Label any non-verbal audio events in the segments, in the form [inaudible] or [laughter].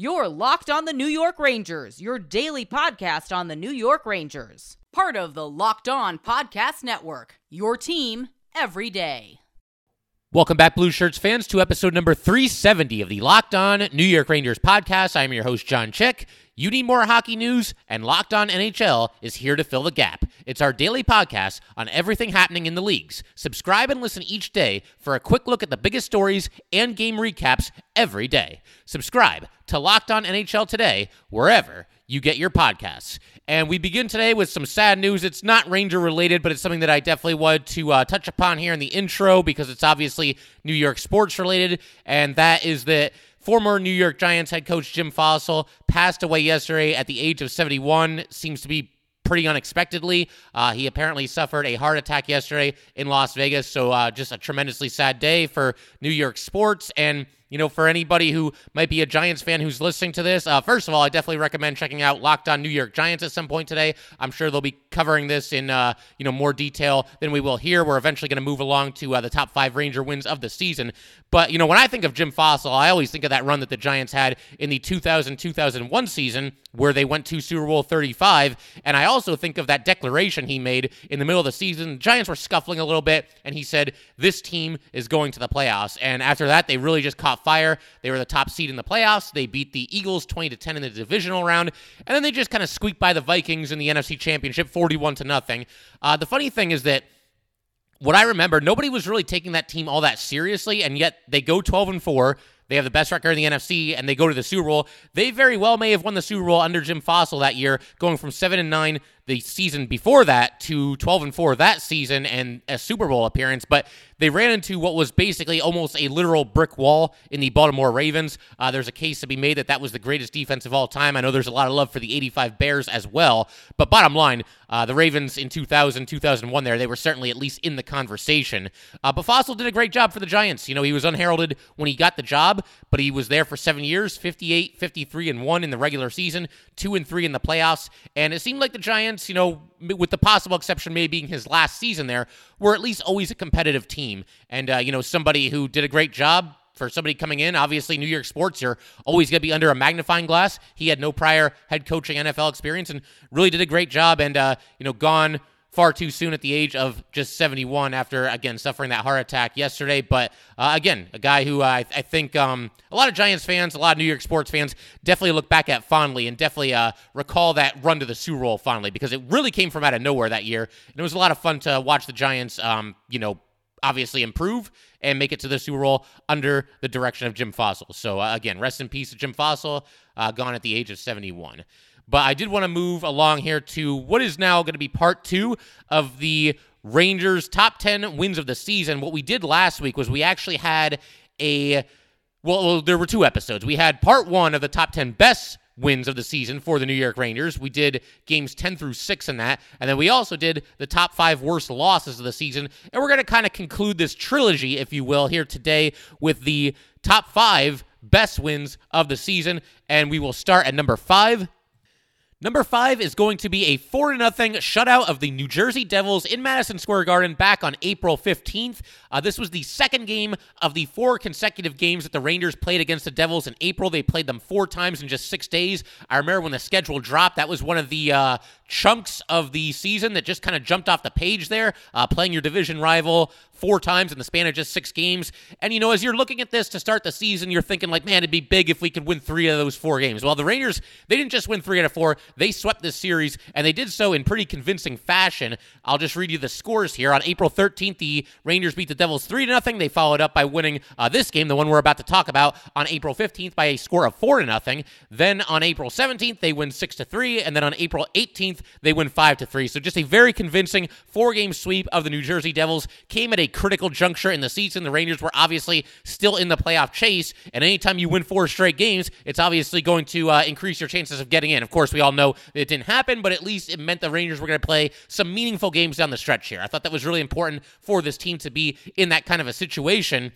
You're Locked on the New York Rangers, your daily podcast on the New York Rangers. Part of the Locked On Podcast Network, your team every day. Welcome back, Blue Shirts fans, to episode number 370 of the Locked On New York Rangers podcast. I'm your host, John Chick. You need more hockey news, and Locked On NHL is here to fill the gap. It's our daily podcast on everything happening in the leagues. Subscribe and listen each day for a quick look at the biggest stories and game recaps every day. Subscribe to Locked On NHL today, wherever you get your podcasts. And we begin today with some sad news. It's not Ranger related, but it's something that I definitely wanted to uh, touch upon here in the intro because it's obviously New York sports related, and that is that Former New York Giants head coach Jim Fassel passed away yesterday at the age of 71. Seems to be pretty unexpectedly. Uh, he apparently suffered a heart attack yesterday in Las Vegas. So uh, just a tremendously sad day for New York sports. And you know, for anybody who might be a Giants fan who's listening to this, uh, first of all, I definitely recommend checking out Locked On New York Giants at some point today. I'm sure they'll be covering this in uh, you know more detail than we will here. We're eventually going to move along to uh, the top five Ranger wins of the season. But you know, when I think of Jim Fassel, I always think of that run that the Giants had in the 2000-2001 season, where they went to Super Bowl 35, and I also think of that declaration he made in the middle of the season. The Giants were scuffling a little bit, and he said, "This team is going to the playoffs." And after that, they really just caught fire. They were the top seed in the playoffs. They beat the Eagles 20 to 10 in the divisional round, and then they just kind of squeaked by the Vikings in the NFC Championship 41 to nothing. Uh, the funny thing is that what I remember, nobody was really taking that team all that seriously, and yet they go 12 and 4. They have the best record in the NFC, and they go to the Super Bowl. They very well may have won the Super Bowl under Jim Fassel that year, going from seven and nine the season before that to 12 and 4 that season and a Super Bowl appearance, but they ran into what was basically almost a literal brick wall in the Baltimore Ravens. Uh, there's a case to be made that that was the greatest defense of all time. I know there's a lot of love for the 85 Bears as well, but bottom line, uh, the Ravens in 2000, 2001 there, they were certainly at least in the conversation. Uh, but Fassel did a great job for the Giants. You know, he was unheralded when he got the job, but he was there for seven years, 58, 53, and 1 in the regular season, 2 and 3 in the playoffs, and it seemed like the Giants you know, with the possible exception maybe being his last season there, were at least always a competitive team. And, uh, you know, somebody who did a great job for somebody coming in. Obviously, New York sports, you're always going to be under a magnifying glass. He had no prior head coaching NFL experience and really did a great job and, uh, you know, gone far too soon at the age of just 71 after, again, suffering that heart attack yesterday. But uh, again, a guy who I, I, think um, a lot of Giants fans, a lot of New York sports fans definitely look back at fondly and definitely uh, recall that run to the Super Bowl fondly because it really came from out of nowhere that year. And it was a lot of fun to watch the Giants, um, you know, obviously improve and make it to the Super Bowl under the direction of Jim Fassel. So, uh, again, rest in peace to Jim Fassel, uh, gone at the age of 71. But I did want to move along here to what is now going to be part two of the Rangers' top 10 wins of the season. What we did last week was we actually had a, well, there were two episodes. We had part one of the top 10 best wins of the season for the New York Rangers. We did games 10 through 6 in that. And then we also did the top five worst losses of the season. And we're going to kind of conclude this trilogy, if you will, here today with the top five best wins of the season. And we will start at number five Number five is going to be a 4 0 shutout of the New Jersey Devils in Madison Square Garden back on April 15th. Uh, this was the second game of the four consecutive games that the Rangers played against the Devils in April. They played them four times in just six days. I remember when the schedule dropped, that was one of the uh, chunks of the season that just kind of jumped off the page there, uh, playing your division rival four times in the span of just six games. And, you know, as you're looking at this to start the season, you're thinking, like, man, it'd be big if we could win three of those four games. Well, the Rangers, they didn't just win three out of four, they swept this series, and they did so in pretty convincing fashion. I'll just read you the scores here. On April 13th, the Rangers beat the Devils 3 0. They followed up by winning uh, this game, the one we're about to talk about, on April 15th by a score of 4 0. Then on April 17th, they win 6 to 3. And then on April 18th, they win 5 to 3. So just a very convincing four game sweep of the New Jersey Devils came at a critical juncture in the season. The Rangers were obviously still in the playoff chase, and anytime you win four straight games, it's obviously going to uh, increase your chances of getting in. Of course, we all know it didn't happen, but at least it meant the Rangers were going to play some meaningful games down the stretch here. I thought that was really important for this team to be in that kind of a situation.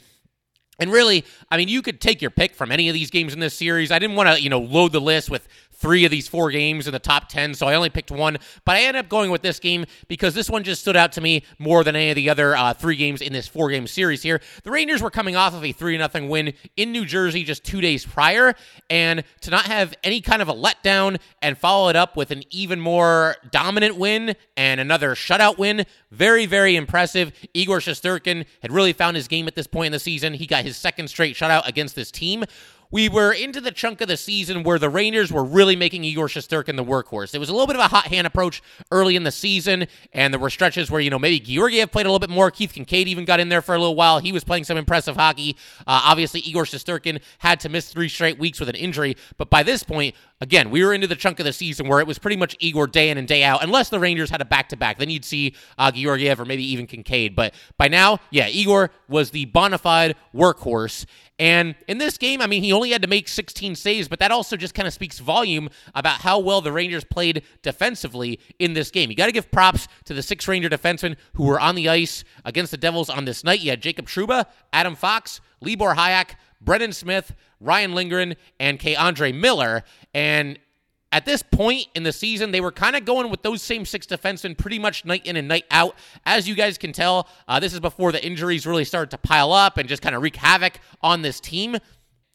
And really, I mean, you could take your pick from any of these games in this series. I didn't want to, you know, load the list with three of these four games in the top 10, so I only picked one. But I ended up going with this game because this one just stood out to me more than any of the other uh, three games in this four game series here. The Rangers were coming off of a 3 0 win in New Jersey just two days prior, and to not have any kind of a letdown and follow it up with an even more dominant win and another shutout win, very, very impressive. Igor Shesterkin had really found his game at this point in the season. He got his second straight shutout against this team we were into the chunk of the season where the Rangers were really making Igor Shesterkin the workhorse. It was a little bit of a hot hand approach early in the season, and there were stretches where, you know, maybe Georgiev played a little bit more. Keith Kinkaid even got in there for a little while. He was playing some impressive hockey. Uh, obviously, Igor Shesterkin had to miss three straight weeks with an injury, but by this point, again, we were into the chunk of the season where it was pretty much Igor day in and day out, unless the Rangers had a back to back. Then you'd see uh, Georgiev or maybe even Kinkaid. But by now, yeah, Igor was the bona fide workhorse. And in this game, I mean, he only had to make 16 saves, but that also just kind of speaks volume about how well the Rangers played defensively in this game. You got to give props to the six Ranger defensemen who were on the ice against the Devils on this night. You had Jacob Trouba, Adam Fox, Libor Hajek, Brendan Smith, Ryan Lindgren, and K'Andre Miller. And at this point in the season, they were kind of going with those same six defensemen pretty much night in and night out. As you guys can tell, uh, this is before the injuries really started to pile up and just kind of wreak havoc on this team.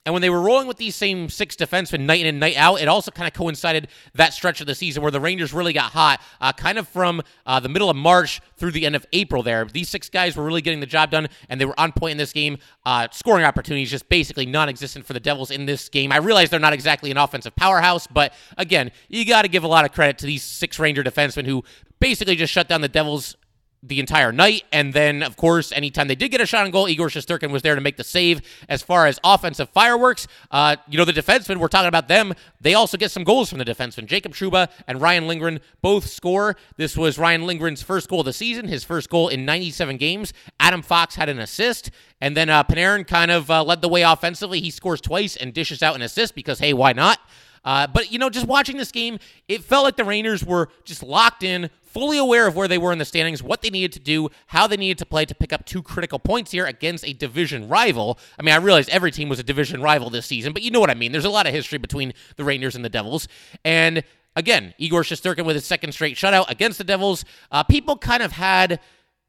And when they were rolling with these same six defensemen night in and night out, it also kind of coincided that stretch of the season where the Rangers really got hot, uh, kind of from uh, the middle of March through the end of April there. These six guys were really getting the job done, and they were on point in this game. Uh, scoring opportunities just basically non existent for the Devils in this game. I realize they're not exactly an offensive powerhouse, but again, you got to give a lot of credit to these six Ranger defensemen who basically just shut down the Devils the entire night. And then, of course, anytime they did get a shot on goal, Igor Shesterkin was there to make the save. As far as offensive fireworks, uh, you know, the defensemen, we're talking about them. They also get some goals from the defensemen. Jacob Trouba and Ryan Lindgren both score. This was Ryan Lindgren's first goal of the season, his first goal in 97 games. Adam Fox had an assist. And then uh, Panarin kind of uh, led the way offensively. He scores twice and dishes out an assist because, hey, why not? Uh, but, you know, just watching this game, it felt like the Rangers were just locked in, fully aware of where they were in the standings, what they needed to do, how they needed to play to pick up two critical points here against a division rival. I mean, I realize every team was a division rival this season, but you know what I mean. There's a lot of history between the Rangers and the Devils. And again, Igor Shesterkin with his second straight shutout against the Devils. Uh, people kind of had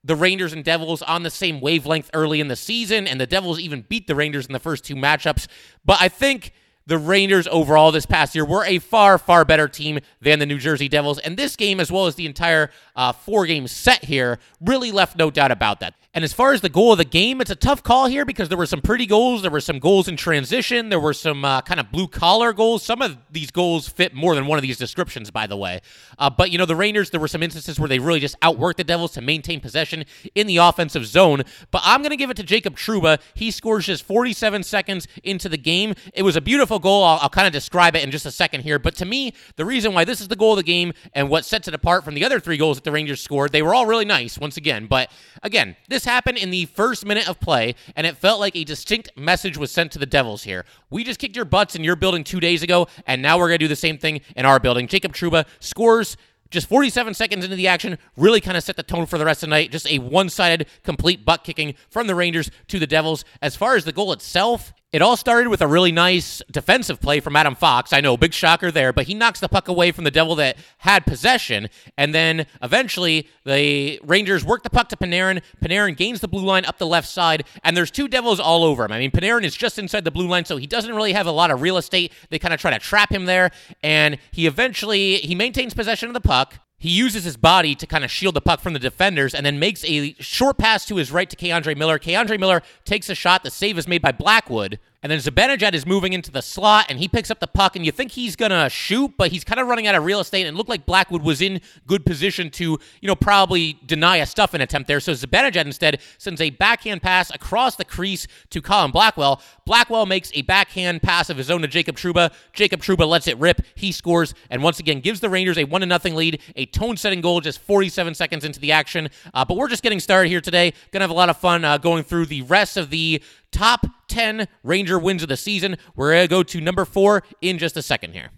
the Rangers and Devils on the same wavelength early in the season, and the Devils even beat the Rangers in the first two matchups. But I think the Rangers overall this past year were a far, far better team than the New Jersey Devils. And this game, as well as the entire uh, four game set here, really left no doubt about that. And as far as the goal of the game, it's a tough call here because there were some pretty goals. There were some goals in transition. There were some uh, kind of blue collar goals. Some of these goals fit more than one of these descriptions, by the way. Uh, but, you know, the Rangers, there were some instances where they really just outworked the Devils to maintain possession in the offensive zone. But I'm going to give it to Jacob Trouba. He scores just 47 seconds into the game. It was a beautiful goal. I'll, I'll kind of describe it in just a second here. But to me, the reason why this is the goal of the game and what sets it apart from the other three goals that the Rangers scored, they were all really nice, once again. But again, this happened in the first minute of play, and it felt like a distinct message was sent to the Devils here. We just kicked your butts in your building two days ago, and now we're going to do the same thing in our building. Jacob Trouba scores just 47 seconds into the action, really kind of set the tone for the rest of the night. Just a one sided, complete butt kicking from the Rangers to the Devils. As far as the goal itself, it all started with a really nice defensive play from Adam Fox. I know, big shocker there, but he knocks the puck away from the Devil that had possession. And then eventually the Rangers work the puck to Panarin. Panarin gains the blue line up the left side, and there's two Devils all over him. I mean, Panarin is just inside the blue line, so he doesn't really have a lot of real estate. They kind of try to trap him there, and he eventually he maintains possession of the puck. He uses his body to kind of shield the puck from the defenders and then makes a short pass to his right to K'Andre Miller. K'Andre Miller takes a shot. The save is made by Blackwood. And then Zibanejad is moving into the slot and he picks up the puck and you think he's to shoot, but he's kind of running out of real estate and looked like Blackwood was in good position to, you know, probably deny a stuffing attempt there. So Zibanejad instead sends a backhand pass across the crease to Colin Blackwell. Blackwell makes a backhand pass of his own to Jacob Trouba. Jacob Trouba lets it rip. He scores and once again gives the Rangers a 1 0 lead, a tone setting goal just 47 seconds into the action. Uh, but we're just getting started here today. To have a lot of fun uh, going through the rest of the top 10 Ranger wins of the season. We're going to go to number four in just a second here.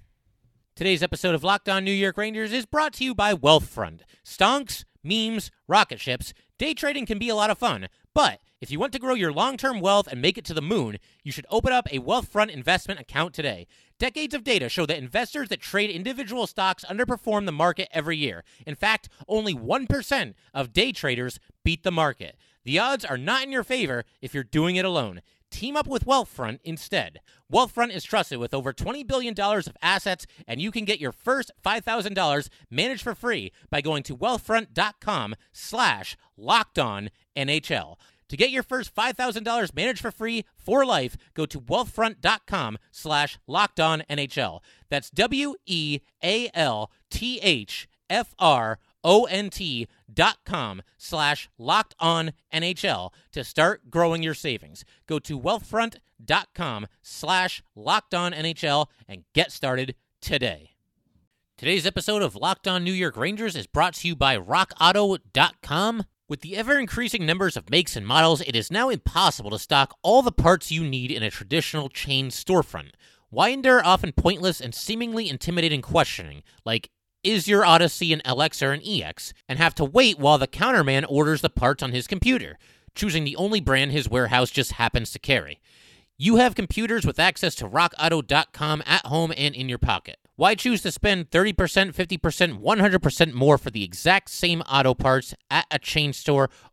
Today's episode of Locked On New York Rangers is brought to you by Wealthfront. Stonks, memes, rocket ships. Day trading can be a lot of fun, But if you want to grow your long term wealth and make it to the moon, you should open up a Wealthfront investment account today. Decades of data show that investors that trade individual stocks underperform the market every year. In fact, only 1% of day traders beat the market. The odds are not in your favor if you're doing it alone. Team up with Wealthfront instead. Wealthfront is trusted with over $20 billion of assets, and you can get your first $5,000 managed for free by going to wealthfront.com slash locked on NHL. To get your first $5,000 managed for free for life, go to wealthfront.com slash locked on NHL. That's W E A L T H F R O N T dot com slash locked on NHL to start growing your savings. Go to wealthfront.com slash locked on NHL and get started today. Today's episode of Locked On New York Rangers is brought to you by RockAuto.com. With the ever increasing numbers of makes and models, it is now impossible to stock all the parts you need in a traditional chain storefront. Why endure often pointless and seemingly intimidating questioning, like, is your Odyssey an LX or an EX, and have to wait while the counterman orders the parts on his computer, choosing the only brand his warehouse just happens to carry? You have computers with access to rockauto.com at home and in your pocket. Why choose to spend 30%, 50%, 100% more for the exact same auto parts at a chain store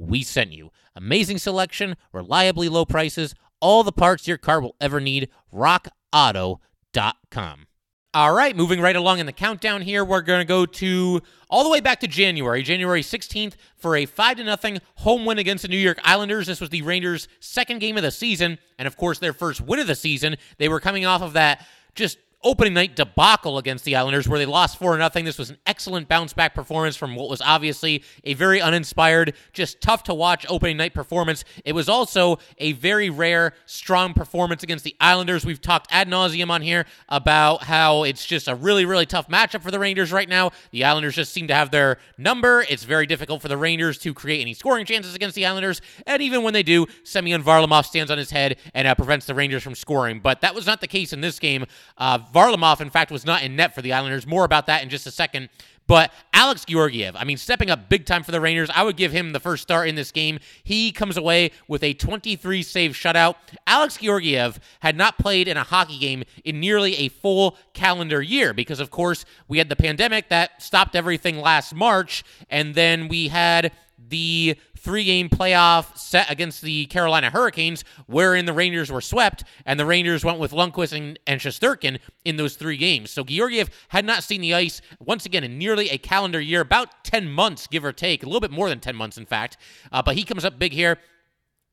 we sent you. Amazing selection, reliably low prices, all the parts your car will ever need. RockAuto.com. All right, moving right along in the countdown here, we're going to go to all the way back to January, January 16th, for a 5 to nothing home win against the New York Islanders. This was the Rangers' second game of the season, and of course, their first win of the season. They were coming off of that just opening night debacle against the Islanders where they lost 4 0. This was an excellent bounce back performance from what was obviously a very uninspired, just tough to watch opening night performance. It was also a very rare, strong performance against the Islanders. We've talked ad nauseum on here about how it's just a really, really tough matchup for the Rangers right now. The Islanders just seem to have their number. It's very difficult for the Rangers to create any scoring chances against the Islanders. And even when they do, Semyon Varlamov stands on his head and uh, prevents the Rangers from scoring. But that was not the case in this game. Uh, Varlamov, in fact, was not in net for the Islanders. More about that in just a second. But Alex Georgiev, I mean, stepping up big time for the Rangers. I would give him the first start in this game. He comes away with a 23 save shutout. Alex Georgiev had not played in a hockey game in nearly a full calendar year because, of course, we had the pandemic that stopped everything last March. And then we had the three game playoff set against the Carolina Hurricanes, wherein the Rangers were swept, and the Rangers went with Lundqvist and, and in those three games. So Georgiev had not seen the ice once again in nearly a calendar year, about 10 months, give or take, a little bit more than 10 months, in fact. Uh, but he comes up big here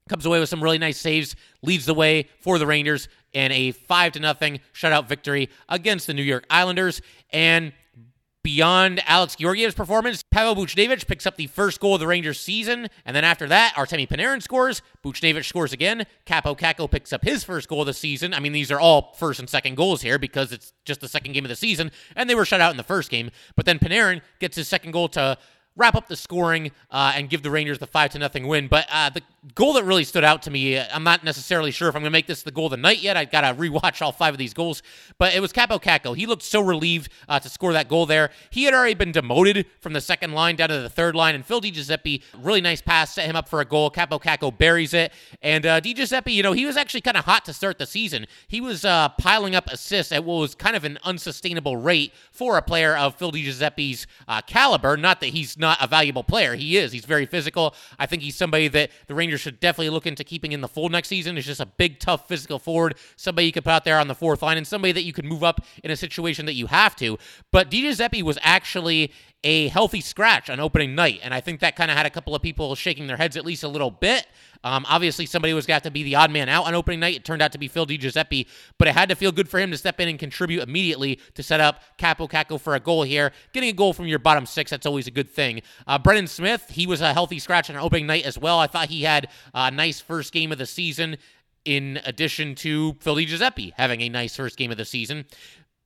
comes away with some really nice saves, leads the way for the Rangers in a five to nothing shutout victory against the New York Islanders. And Beyond Alex Georgiev's performance, Pavel Buchnevich picks up the first goal of the Rangers season, and then after that, Artemi Panarin scores, Buchnevich scores again, Kaapo Kakko picks up his first goal of the season. I mean, these are all first and second goals here because it's just the second game of the season, and they were shut out in the first game. But then Panarin gets his second goal to wrap up the scoring uh, and give the Rangers the five to nothing win. But uh, the goal that really stood out to me, I'm not necessarily sure if I'm going to make this the goal of the night yet. I've got to rewatch all five of these goals, but it was Kaapo Kakko. He looked so relieved uh, to score that goal there. He had already been demoted from the second line down to the third line, and Phil DiGiuseppe, really nice pass, set him up for a goal. Kaapo Kakko buries it, and uh, DiGiuseppe, you know, he was actually kind of hot to start the season. He was uh, piling up assists at what was kind of an unsustainable rate for a player of Phil DiGiuseppe's uh, caliber. Not that he's not a valuable player. He is. He's very physical. I think he's somebody that the Rangers should definitely look into keeping in the fold next season. He's just a big, tough physical forward, somebody you could put out there on the fourth line, and somebody that you could move up in a situation that you have to. But DiGiuseppe was actually a healthy scratch on opening night, and I think that kind of had a couple of people shaking their heads at least a little bit. Um, obviously, somebody was got to be the odd man out on opening night. It turned out to be Phil DiGiuseppe, but it had to feel good for him to step in and contribute immediately to set up Kaapo Kakko for a goal here. Getting a goal from your bottom six, that's always a good thing. Uh, Brendan Smith, he was a healthy scratch on opening night as well. I thought he had a nice first game of the season in addition to Phil Giuseppe having a nice first game of the season.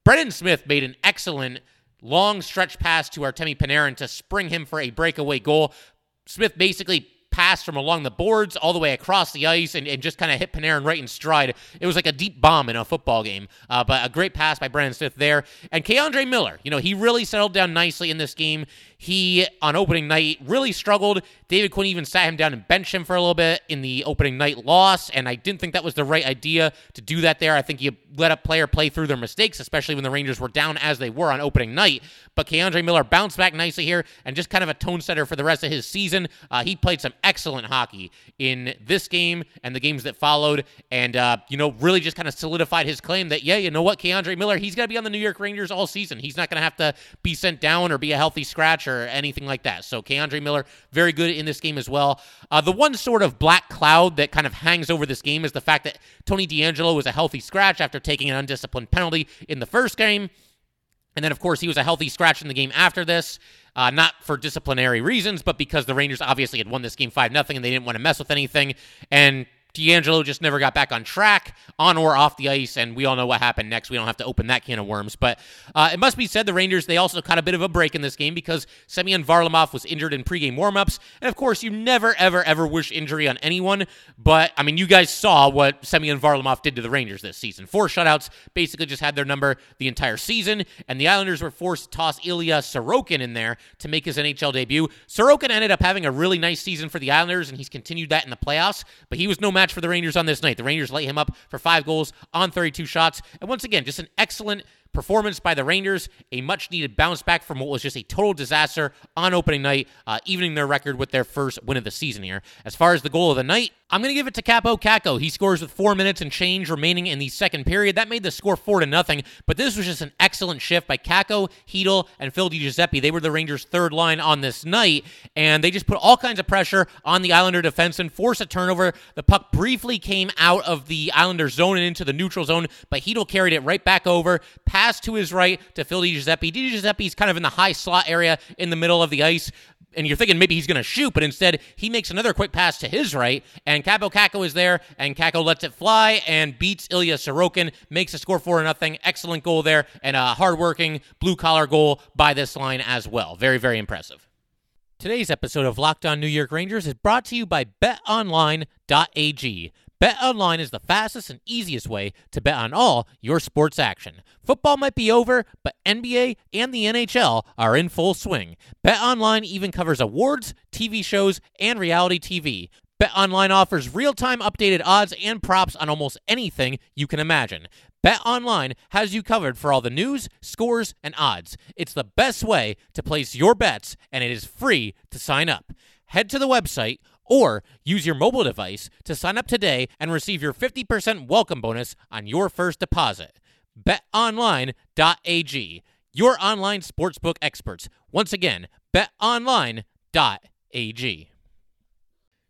Brendan Smith made an excellent long stretch pass to Artemi Panarin to spring him for a breakaway goal. Smith basically passed from along the boards all the way across the ice and, and just kind of hit Panarin right in stride. It was like a deep bomb in a football game, uh, but a great pass by Brendan Smith there. And K'Andre Miller, you know, he really settled down nicely in this game. He, on opening night, really struggled. David Quinn even sat him down and benched him for a little bit in the opening night loss, and I didn't think that was the right idea to do that there. I think you let a player play through their mistakes, especially when the Rangers were down as they were on opening night. But K'Andre Miller bounced back nicely here and just kind of a tone setter for the rest of his season. Uh, he played some excellent hockey in this game and the games that followed, and, uh, you know, really just kind of solidified his claim that, yeah, you know what, K'Andre Miller, he's going to be on the New York Rangers all season. He's not going to have to be sent down or be a healthy scratch or anything like that. So K'Andre Miller, very good in this game as well. Uh, the one sort of black cloud that kind of hangs over this game is the fact that Tony DeAngelo was a healthy scratch after taking an undisciplined penalty in the first game. And then, of course, he was a healthy scratch in the game after this. Uh, not for disciplinary reasons, but because the Rangers obviously had won this game 5 0 and they didn't want to mess with anything. And DeAngelo just never got back on track, on or off the ice, and we all know what happened next. We don't have to open that can of worms. But uh, it must be said the Rangers, they also caught a bit of a break in this game because Semyon Varlamov was injured in pregame warmups. And of course, you never, ever, ever wish injury on anyone. But, I mean, you guys saw what Semyon Varlamov did to the Rangers this season. Four shutouts, basically just had their number the entire season, and the Islanders were forced to toss Ilya Sorokin in there to make his NHL debut. Sorokin ended up having a really nice season for the Islanders, and he's continued that in the playoffs, but he was no match for the Rangers on this night. The Rangers light him up for five goals on 32 shots. And once again, just an excellent performance by the Rangers, a much needed bounce back from what was just a total disaster on opening night, uh, evening their record with their first win of the season here. As far as the goal of the night, I'm going to give it to Kaapo Kakko. He scores with four minutes and change remaining in the second period. That made the score four to nothing, but this was just an excellent shift by Kakko, Chytil, and Phil Giuseppe. They were the Rangers' third line on this night, and they just put all kinds of pressure on the Islander defense and forced a turnover. The puck briefly came out of the Islander zone and into the neutral zone, but Chytil carried it right back over, pass to his right to Phil Di Giuseppe. Di kind of in the high slot area in the middle of the ice and you're thinking maybe he's going to shoot, but instead he makes another quick pass to his right, and Kaapo Kakko is there, and Kakko lets it fly and beats Ilya Sorokin, makes a score for nothing. Excellent goal there, and a hardworking blue collar goal by this line as well. Very, very impressive. Today's episode of Locked On New York Rangers is brought to you by BetOnline.ag. BetOnline is the fastest and easiest way to bet on all your sports action. Football might be over, but NBA and the NHL are in full swing. BetOnline even covers awards, TV shows, and reality TV. BetOnline offers real-time updated odds and props on almost anything you can imagine. BetOnline has you covered for all the news, scores, and odds. It's the best way to place your bets, and it is free to sign up. Head to the website or use your mobile device to sign up today and receive your 50% welcome bonus on your first deposit. BetOnline.ag, your online sportsbook experts. Once again, betonline.ag.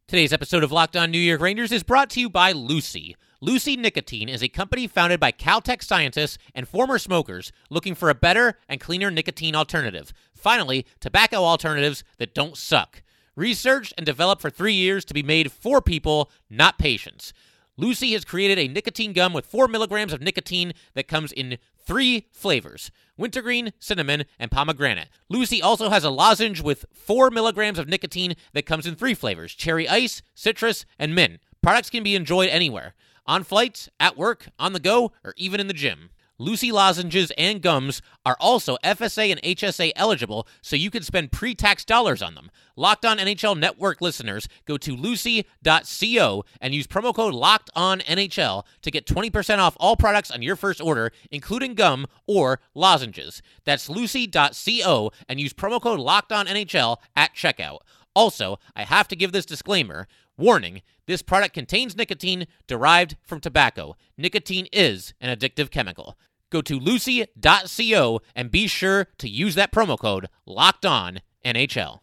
Today's episode of Locked On New York Rangers is brought to you by Lucy. Lucy Nicotine is a company founded by Caltech scientists and former smokers looking for a better and cleaner nicotine alternative. Finally, tobacco alternatives that don't suck. Researched and developed for three years to be made for people, not patients. Lucy has created a nicotine gum with 4 milligrams of nicotine that comes in three flavors wintergreen, cinnamon, and pomegranate. Lucy also has a lozenge with 4 milligrams of nicotine that comes in three flavors cherry ice, citrus, and mint. Products can be enjoyed anywhere on flights, at work, on the go, or even in the gym. Lucy lozenges and gums are also FSA and HSA eligible, so you can spend pre tax dollars on them. Locked On NHL Network listeners go to lucy.co and use promo code Locked On NHL to get 20% off all products on your first order, including gum or lozenges. That's lucy.co and use promo code Locked On NHL at checkout. Also, I have to give this disclaimer. Warning this product contains nicotine derived from tobacco. Nicotine is an addictive chemical. Go to lucy.co and be sure to use that promo code locked on NHL.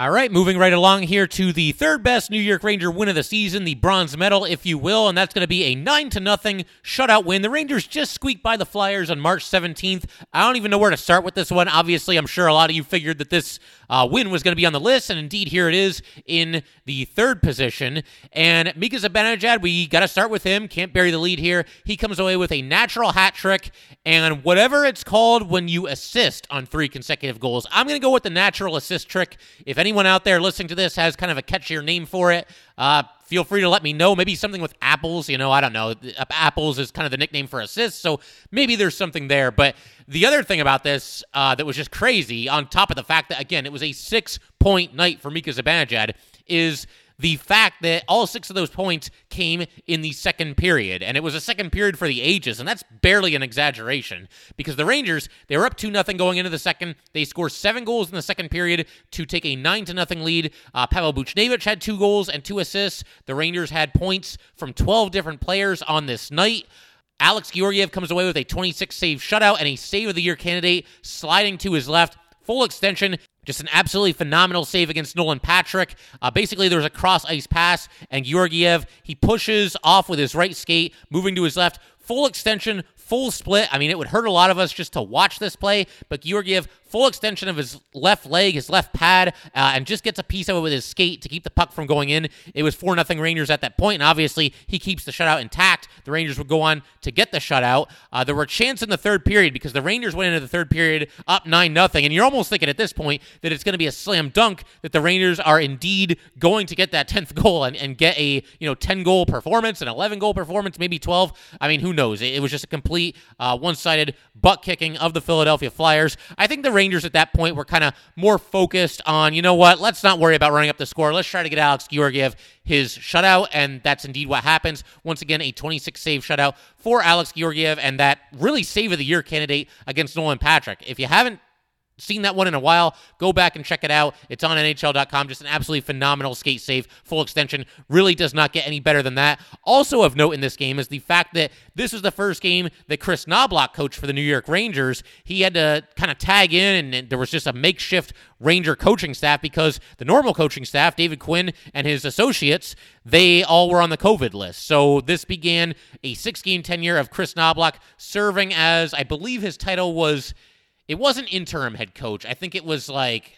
All right, moving right along here to the third best New York Ranger win of the season, the bronze medal, if you will, and that's going to be a nine to nothing shutout win. The Rangers just squeaked by the Flyers on March 17th. I don't even know where to start with this one. Obviously, I'm sure a lot of you figured that this uh, win was going to be on the list, and indeed, here it is in the third position. And Mika Zibanejad, we got to start with him. Can't bury the lead here. He comes away with a natural hat trick, and whatever it's called when you assist on three consecutive goals, I'm going to go with the natural assist trick. If any anyone out there listening to this has kind of a catchier name for it, uh, feel free to let me know. Maybe something with apples. You know, I don't know. Apples is kind of the nickname for assists, so maybe there's something there. But the other thing about this uh, that was just crazy, on top of the fact that again it was a six point night for Mika Zibanejad, is the fact that all six of those points came in the second period, and it was a second period for the ages, and that's barely an exaggeration because the Rangers they were up two nothing going into the second. They scored seven goals in the second period to take a nine to nothing lead. Uh, Pavel Buchnevich had two goals and two assists. The Rangers had points from 12 different players on this night. Alex Georgiev comes away with a 26 save shutout and a save of the year candidate sliding to his left full extension. Just an absolutely phenomenal save against Nolan Patrick. Uh, basically, there was a cross ice pass, and Georgiev, he pushes off with his right skate, moving to his left, full extension, full split. I mean, it would hurt a lot of us just to watch this play, but Georgiev full extension of his left leg, his left pad, uh, and just gets a piece of it with his skate to keep the puck from going in. It was 4 0 Rangers at that point, and obviously he keeps the shutout intact. The Rangers would go on to get the shutout. Uh, there were chances in the third period because the Rangers went into the third period up 9 0, and you're almost thinking at this point that it's going to be a slam dunk that the Rangers are indeed going to get that [laughs] 10th goal and, and get a you know 10 goal performance, an 11 goal performance, maybe 12. I mean, who knows? It, was just a complete uh, one sided butt kicking of the Philadelphia Flyers. I think the Rangers at that point were kind of more focused on, you know what, let's not worry about running up the score. Let's try to get Alex Georgiev his shutout, and that's indeed what happens. Once again, a 26 save shutout for Alex Georgiev, and that really save of the year candidate against Nolan Patrick. If you haven't seen that one in a while, go back and check it out. It's on NHL.com. Just an absolutely phenomenal skate save, full extension. Really does not get any better than that. Also of note in this game is the fact that this was the first game that Chris Knoblauch coached for the New York Rangers. He had to kind of tag in, and there was just a makeshift Ranger coaching staff because the normal coaching staff, David Quinn and his associates, they all were on the COVID list. So this began a six game tenure of Chris Knoblauch serving as, I believe his title was it wasn't interim head coach. I think it was like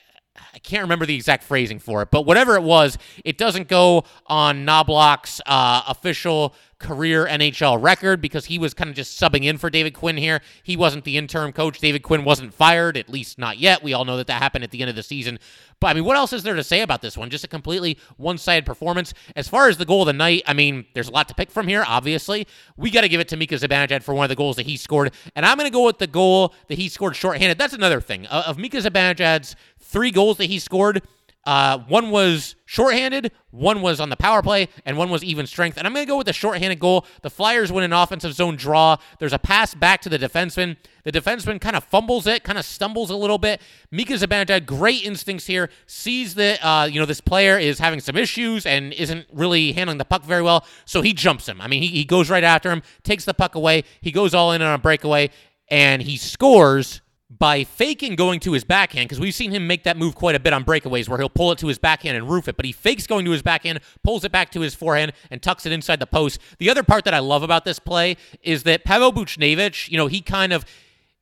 I can't remember the exact phrasing for it, but whatever it was, it doesn't go on Knoblauch's uh, official career NHL record because he was kind of just subbing in for David Quinn here. He wasn't the interim coach. David Quinn wasn't fired, at least not yet. We all know that that happened at the end of the season. But I mean, what else is there to say about this one? Just a completely one sided performance. As far as the goal of the night, I mean, there's a lot to pick from here, obviously. We got to give it to Mika Zibanejad for one of the goals that he scored. And I'm going to go with the goal that he scored shorthanded. That's another thing. Uh, of Mika Zibanejad's three goals that he scored, uh, one was shorthanded, one was on the power play, and one was even strength. And I'm going to go with the shorthanded goal. The Flyers win an offensive zone draw. There's a pass back to the defenseman. The defenseman kind of fumbles it, kind of stumbles a little bit. Mika Zibanejad, great instincts here, sees that uh, you know this player is having some issues and isn't really handling the puck very well, so he jumps him. I mean, he, he goes right after him, takes the puck away. He goes all in on a breakaway, and he scores by faking going to his backhand, because we've seen him make that move quite a bit on breakaways where he'll pull it to his backhand and roof it, but he fakes going to his backhand, pulls it back to his forehand, and tucks it inside the post. The other part that I love about this play is that Pavel Buchnevich, you know, he kind of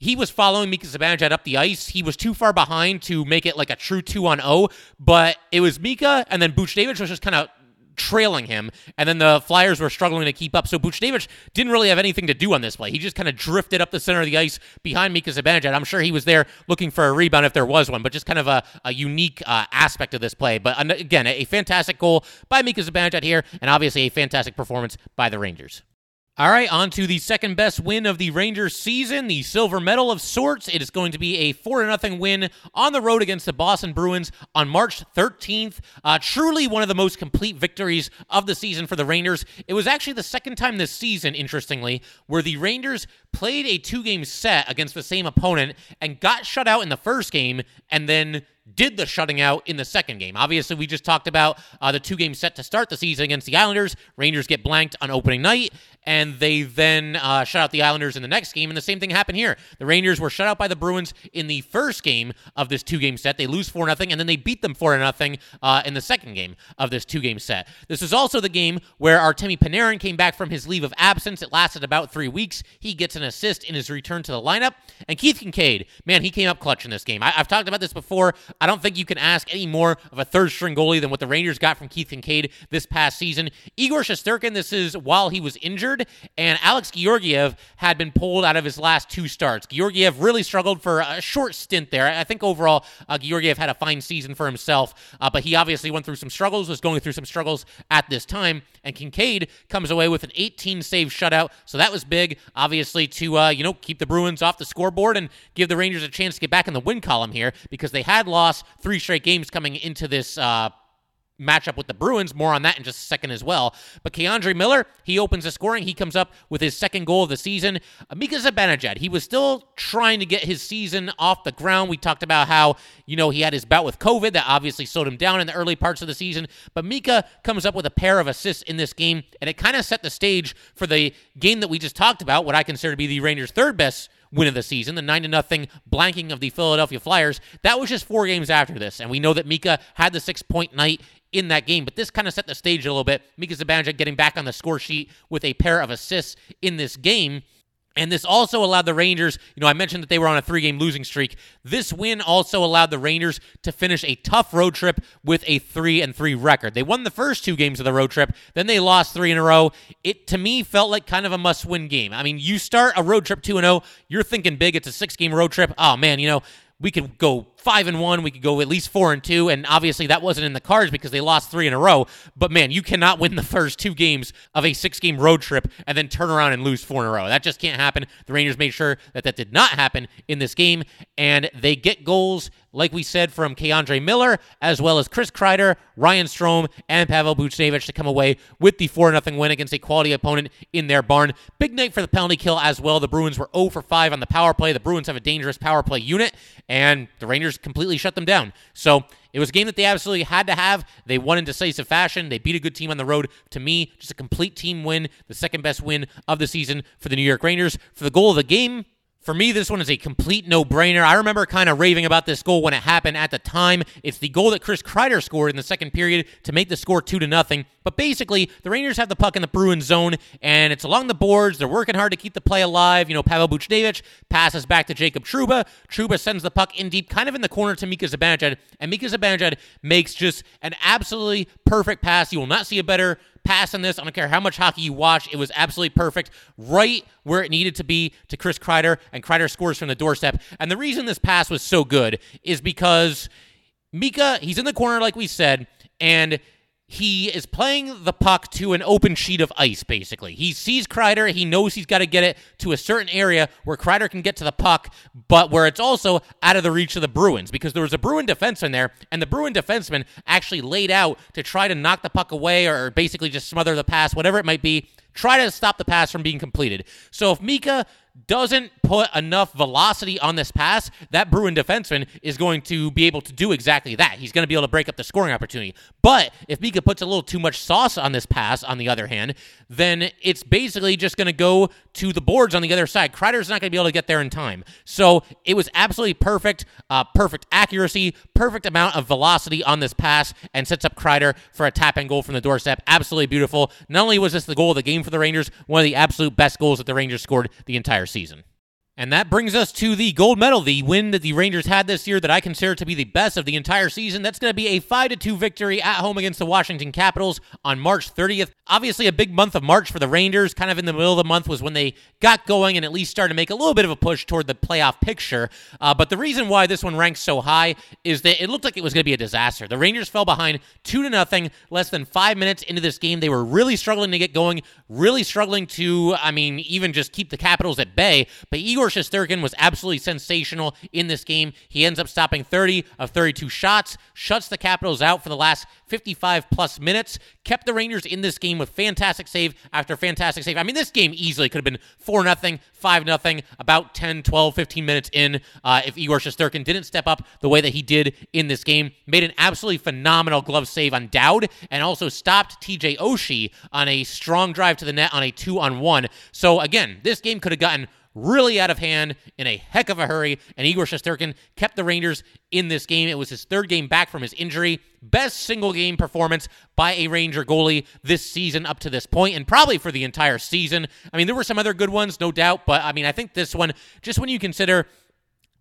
he was following Mika Zibanejad up the ice. He was too far behind to make it like a true two on O, but it was Mika, and then Buchnevich was just kind of trailing him, and then the Flyers were struggling to keep up. So Buchnevich didn't really have anything to do on this play. He just kind of drifted up the center of the ice behind Mika Zibanejad. I'm sure he was there looking for a rebound if there was one, but just kind of a, a unique uh, aspect of this play. But again, a, fantastic goal by Mika Zibanejad here, and obviously a fantastic performance by the Rangers. All right, on to the second best win of the Rangers season, the silver medal of sorts. It is going to be a 4 0 win on the road against the Boston Bruins on March 13th. Uh, truly one of the most complete victories of the season for the Rangers. It was actually the second time this season, interestingly, where the Rangers played a two game set against the same opponent and got shut out in the first game and then did the shutting out in the second game. Obviously, we just talked about uh, the two game set to start the season against the Islanders. Rangers get blanked on opening night. And they then uh, shut out the Islanders in the next game. And the same thing happened here. The Rangers were shut out by the Bruins in the first game of this two game set. They lose 4 0, and then they beat them 4 0 uh, in the second game of this two game set. This is also the game where Artemi Panarin came back from his leave of absence. It lasted about three weeks. He gets an assist in his return to the lineup. And Keith Kinkaid, man, he came up clutch in this game. I, have talked about this before. I don't think you can ask any more of a third string goalie than what the Rangers got from Keith Kinkaid this past season. Igor Shesterkin, this is while he was injured, and Alex Georgiev had been pulled out of his last two starts. Georgiev really struggled for a short stint there. I think overall, uh, Georgiev had a fine season for himself, uh, but he obviously went through some struggles, was going through some struggles at this time, and Kinkaid comes away with an 18 save shutout. So that was big, obviously, to uh, you know keep the Bruins off the scoreboard and give the Rangers a chance to get back in the win column here because they had lost three straight games coming into this uh, matchup with the Bruins. More on that in just a second as well. But K'Andre Miller, he opens the scoring. He comes up with his second goal of the season. Mika Zibanejad, he was still trying to get his season off the ground. We talked about how, you know, he had his bout with COVID that obviously slowed him down in the early parts of the season. But Mika comes up with a pair of assists in this game, and it kind of set the stage for the game that we just talked about, what I consider to be the Rangers' third best win of the season, the 9 to nothing blanking of the Philadelphia Flyers. That was just four games after this. And we know that Mika had the six point night in that game. But this kind of set the stage a little bit. Mika Zibanejad getting back on the score sheet with a pair of assists in this game. And this also allowed the Rangers, you know, I mentioned that they were on a three game losing streak. This win also allowed the Rangers to finish a tough road trip with a 3 and 3 record. They won the first two games of the road trip, then they lost 3 in a row. It to me felt like kind of a must-win game. I mean, you start a road trip 2 and 0, you're thinking big, it's a 6-game road trip. Oh man, you know, we could go five and one. We could go at least four and two. And obviously that wasn't in the cards because they lost three in a row. But man, you cannot win the first two games of a six game road trip and then turn around and lose four in a row. That just can't happen. The Rangers made sure that that did not happen in this game. And they get goals like we said, from K'Andre Miller, as well as Chris Kreider, Ryan Strome, and Pavel Buchnevich to come away with the 4 0 win against a quality opponent in their barn. Big night for the penalty kill as well. The Bruins were 0 for 5 on the power play. The Bruins have a dangerous power play unit, and the Rangers completely shut them down. So it was a game that they absolutely had to have. They won in decisive fashion. They beat a good team on the road. To me, just a complete team win, the second best win of the season for the New York Rangers. For the goal of the game, for me, this one is a complete no brainer. I remember kind of raving about this goal when it happened at the time. It's the goal that Chris Kreider scored in the second period to make the score 2 to nothing. But basically, the Rangers have the puck in the Bruins zone, and it's along the boards. They're working hard to keep the play alive. You know, Pavel Buchnevich passes back to Jacob Trouba. Trouba sends the puck in deep, kind of in the corner to Mika Zibanejad, and Mika Zibanejad makes just an absolutely perfect pass. You will not see a better pass on this. I don't care how much hockey you watch. It was absolutely perfect, right where it needed to be to Chris Kreider, and Kreider scores from the doorstep. And the reason this pass was so good is because Mika, he's in the corner, like we said, and he is playing the puck to an open sheet of ice, basically. He sees Kreider. He knows he's got to get it to a certain area where Kreider can get to the puck, but where it's also out of the reach of the Bruins because there was a Bruin defenseman there, and the Bruin defenseman actually laid out to try to knock the puck away or basically just smother the pass, whatever it might be, try to stop the pass from being completed. So if Mika doesn't put enough velocity on this pass, that Bruin defenseman is going to be able to do exactly that. He's going to be able to break up the scoring opportunity. But if Mika puts a little too much sauce on this pass, on the other hand, then it's basically just going to go to the boards on the other side. Kreider's not going to be able to get there in time. So it was absolutely perfect, uh, perfect accuracy, perfect amount of velocity on this pass, and sets up Kreider for a tap and goal from the doorstep. Absolutely beautiful. Not only was this the goal of the game for the Rangers, one of the absolute best goals that the Rangers scored the entire season. And that brings us to the gold medal, the win that the Rangers had this year that I consider to be the best of the entire season. That's going to be a 5 2 victory at home against the Washington Capitals on March 30th. Obviously, a big month of March for the Rangers. Kind of in the middle of the month was when they got going and at least started to make a little bit of a push toward the playoff picture. Uh, but the reason why this one ranks so high is that it looked like it was going to be a disaster. The Rangers fell behind 2 to nothing less than five minutes into this game. They were really struggling to get going, really struggling to, I mean, even just keep the Capitals at bay. But Igor Igor Shesterkin was absolutely sensational in this game. He ends up stopping 30 of 32 shots, shuts the Capitals out for the last 55 plus minutes, kept the Rangers in this game with fantastic save after fantastic save. I mean, this game easily could have been 4 0, 5 0, about 10, 12, 15 minutes in uh, if Igor Shesterkin didn't step up the way that he did in this game. Made an absolutely phenomenal glove save on Dowd and also stopped TJ Oshie on a strong drive to the net on a two on one. So, again, this game could have gotten really out of hand in a heck of a hurry, and Igor Shesterkin kept the Rangers in this game. It was his third game back from his injury. Best single game performance by a Ranger goalie this season up to this point, and probably for the entire season. I mean, there were some other good ones, no doubt, but I mean, I think this one, just when you consider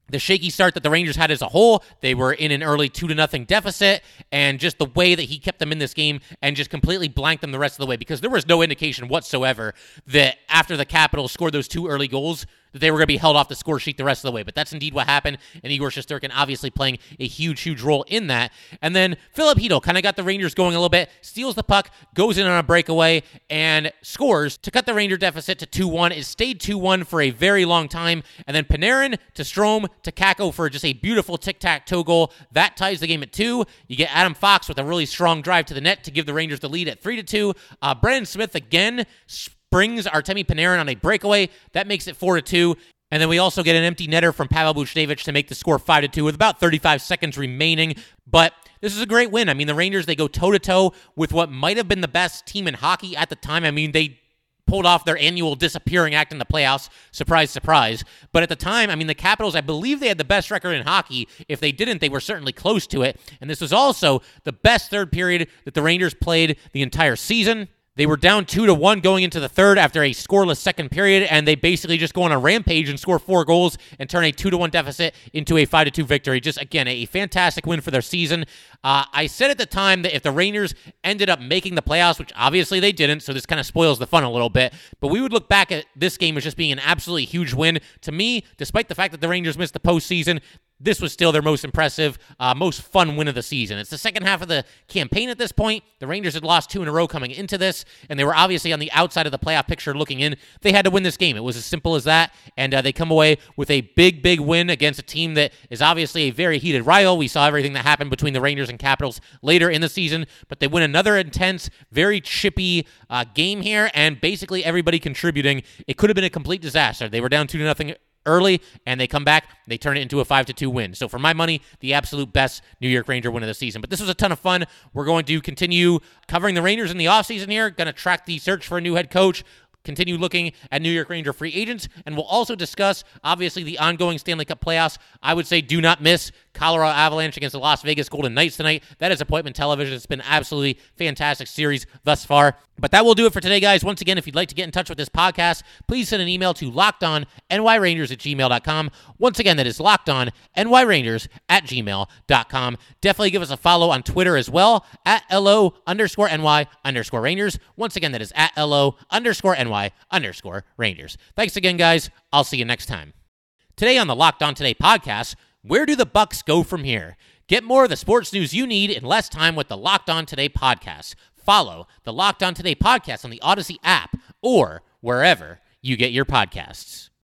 the shaky start that the Rangers had as a whole. They were in an early two to nothing deficit, and just the way that he kept them in this game and just completely blanked them the rest of the way because there was no indication whatsoever that after the Capitals scored those two early goals, that they were going to be held off the score sheet the rest of the way. But that's indeed what happened, and Igor Shesterkin obviously playing a huge, huge role in that. And then Filip Chytil kind of got the Rangers going a little bit, steals the puck, goes in on a breakaway, and scores to cut the Ranger deficit to 2 1. It stayed 2 1 for a very long time. And then Panarin to Strome to Kakko for just a beautiful tic tac toe goal. That ties the game at 2. You get Adam Fox with a really strong drive to the net to give the Rangers the lead at 3 to 2. Uh, Brendan Smith again brings Artemi Panarin on a breakaway. That makes it 4 to 2. And then we also get an empty netter from Pavel Buchnevich to make the score 5 to 2 with about 35 seconds remaining. But this is a great win. I mean, the Rangers, they go toe to toe with what might have been the best team in hockey at the time. I mean, they pulled off their annual disappearing act in the playoffs. Surprise, surprise. But at the time, I mean, the Capitals, I believe they had the best record in hockey. If they didn't, they were certainly close to it. And this was also the best third period that the Rangers played the entire season. They were down two to one going into the third after a scoreless second period, and they basically just go on a rampage and score four goals and turn a two to one deficit into a five to two victory. Just again, a fantastic win for their season. Uh, I said at the time that if the Rangers ended up making the playoffs, which obviously they didn't, so this kind of spoils the fun a little bit, but we would look back at this game as just being an absolutely huge win. To me, despite the fact that the Rangers missed the postseason, this was still their most impressive, uh, most fun win of the season. It's the second half of the campaign at this point. The Rangers had lost two in a row coming into this, and they were obviously on the outside of the playoff picture looking in. They had to win this game. It was as simple as that, and uh, they come away with a big, big win against a team that is obviously a very heated rival. We saw everything that happened between the Rangers and Capitals later in the season, but they win another intense, very chippy uh, game here, and basically everybody contributing. It could have been a complete disaster. They were down two to nothing early and they come back, they turn it into a 5 to 2 win. So for my money, the absolute best New York Ranger win of the season. But this was a ton of fun. We're going to continue covering the Rangers in the offseason here, going to track the search for a new head coach continue looking at New York Ranger free agents, and we'll also discuss, obviously, the ongoing Stanley Cup playoffs. I would say do not miss Colorado Avalanche against the Las Vegas Golden Knights tonight. That is appointment television. It's been absolutely fantastic series thus far. But that will do it for today, guys. Once again, if you'd like to get in touch with this podcast, please send an email to lockedonnyrangers at gmail.com. Once again, that is lockedonnyrangers at gmail.com. Definitely give us a follow on Twitter as well at LO underscore NY underscore Rangers. Once again, that is at LO underscore NY underscore Rangers. Thanks again, guys. I'll see you next time. Today on the Locked On Today podcast, where do the Bucks go from here? Get more of the sports news you need in less time with the Locked On Today podcast. Follow the Locked On Today podcast on the Odyssey app or wherever you get your podcasts.